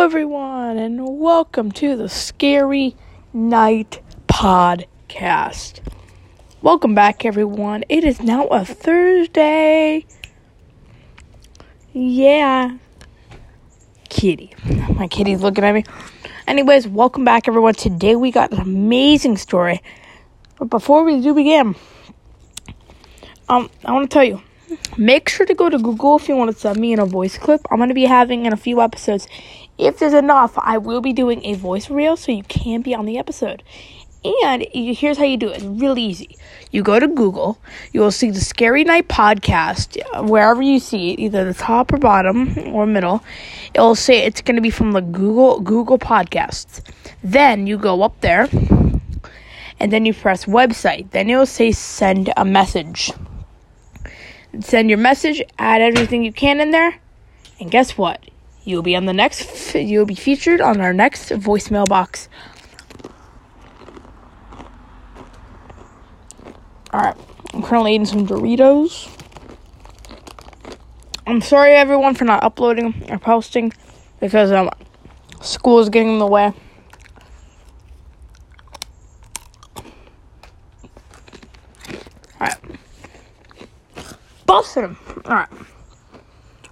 everyone, and welcome to the Scary Night Podcast. Welcome back, everyone. It is now a Thursday. Yeah. Kitty. My kitty's looking at me. Anyways, welcome back, everyone. Today we got an amazing story. But before we do begin, um, I want to tell you make sure to go to Google if you want to send me in a voice clip. I'm going to be having in a few episodes. If there's enough, I will be doing a voice reel so you can be on the episode. And here's how you do it. It's really easy. You go to Google, you will see the Scary Night podcast wherever you see it, either the top or bottom or middle. It'll say it's going to be from the Google Google Podcasts. Then you go up there and then you press website. Then it'll say send a message send your message, add everything you can in there, and guess what? You'll be on the next. You'll be featured on our next voicemail box. All right, I'm currently eating some Doritos. I'm sorry everyone for not uploading or posting because um school is getting in the way. Alright. Busted him. Alright.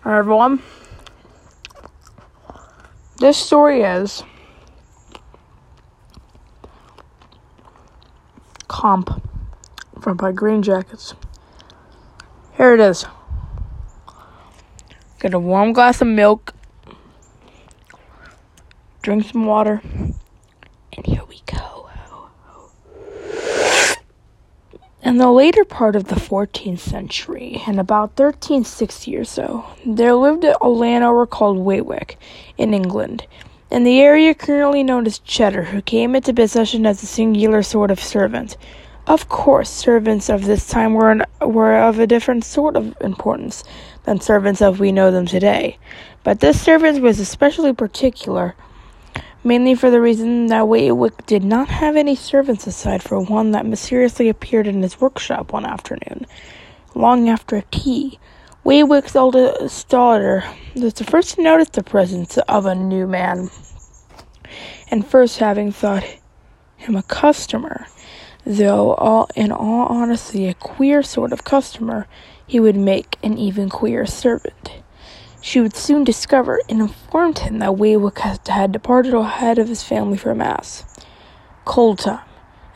Alright, everyone. This story is Comp from by Green Jackets. Here it is. Get a warm glass of milk. Drink some water. And here we go. In the later part of the 14th century, in about 1360 or so, there lived a landowner called Waywick in England, in the area currently known as Cheddar, who came into possession as a singular sort of servant. Of course, servants of this time were, an, were of a different sort of importance than servants as we know them today, but this servant was especially particular mainly for the reason that Waywick did not have any servants aside from one that mysteriously appeared in his workshop one afternoon, long after tea. Waywick's oldest daughter was the first to notice the presence of a new man, and first having thought him a customer, though all in all honesty a queer sort of customer, he would make an even queerer servant. She would soon discover and informed him that Waywick had departed ahead of his family for Mass. Cold Tom,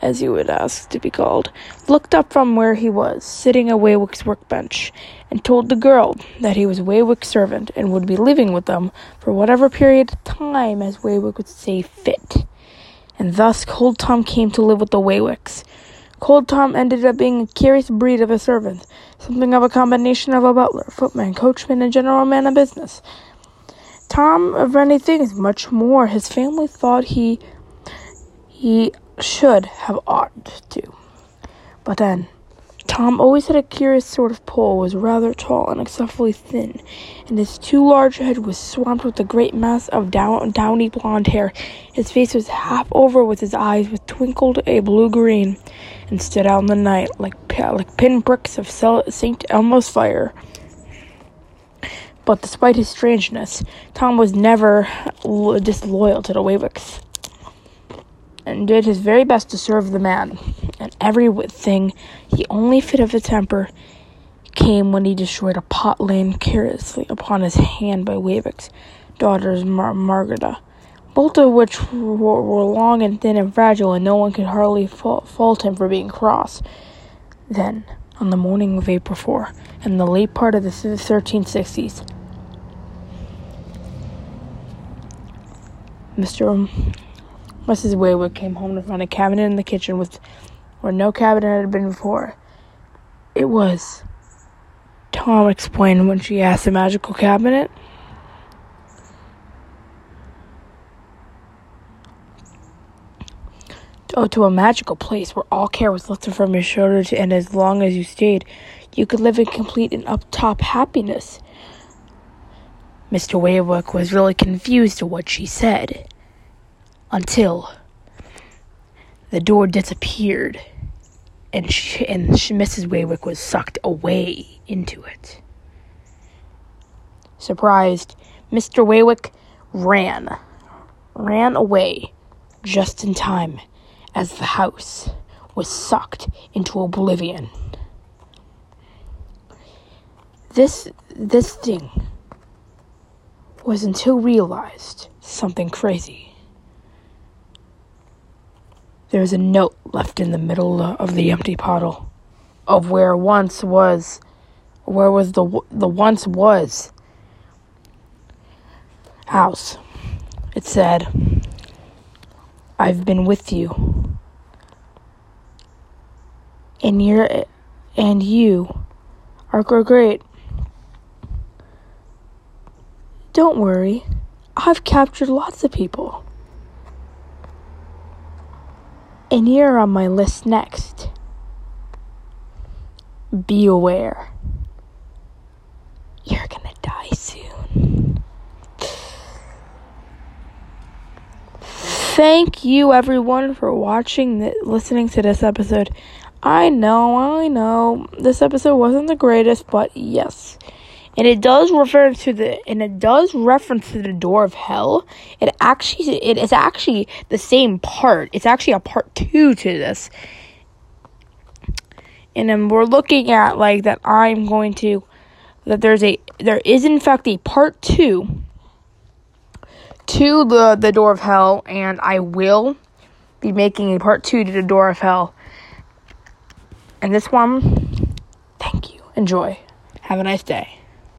as he would ask to be called, looked up from where he was, sitting at Waywick's workbench, and told the girl that he was Waywick's servant and would be living with them for whatever period of time as Waywick would say fit. And thus Cold Tom came to live with the Waywicks, Cold Tom ended up being a curious breed of a servant, something of a combination of a butler, footman, coachman, and general man of business. Tom, of many things, much more, his family thought he he should have ought to. But then, Tom always had a curious sort of pull, was rather tall and excessively thin, and his too large head was swamped with a great mass of down, downy blonde hair. His face was half over with his eyes, which twinkled a blue green, and stood out in the night like like pinpricks of Saint Elmo's fire. But despite his strangeness, Tom was never disloyal to the Waywicks and did his very best to serve the man. And everything the only fit of a temper came when he destroyed a pot laid carelessly upon his hand by Waywick's daughters Mar- Margarita, both of which were, were, long and thin and fragile, and no one could hardly fault him for being cross. Then, on the morning of April 4, in the late part of the 1360s, Mr. Mrs. Waywick came home to find a cabinet in the kitchen with where no cabinet had been before. It was, Tom explained when she asked the magical cabinet. Oh, to a magical place where all care was lifted from your shoulders, and as long as you stayed, you could live in complete and up top happiness. Mr. Waywick was really confused at what she said until the door disappeared and she, and she, Mrs. Waywick was sucked away into it. Surprised, Mr. Waywick ran, ran away just in time as the house was sucked into oblivion. This this thing was until realized something crazy. There's a note left in the middle of the empty puddle of where once was where was the the once was house. It said, "I've been with you, and you're and you are great. Don't worry, I've captured lots of people, and you're on my list next. Be aware." You're gonna die soon. Thank you, everyone, for watching, listening to this episode. I know, I know, this episode wasn't the greatest, but yes. And it does refer to the, and it does reference to the door of hell. It actually, it is actually the same part. It's actually a part two to this. And then we're looking at like that. I'm going to that there's a there is in fact a part two to the the door of hell, and I will be making a part two to the door of hell. And this one, thank you. Enjoy. Have a nice day.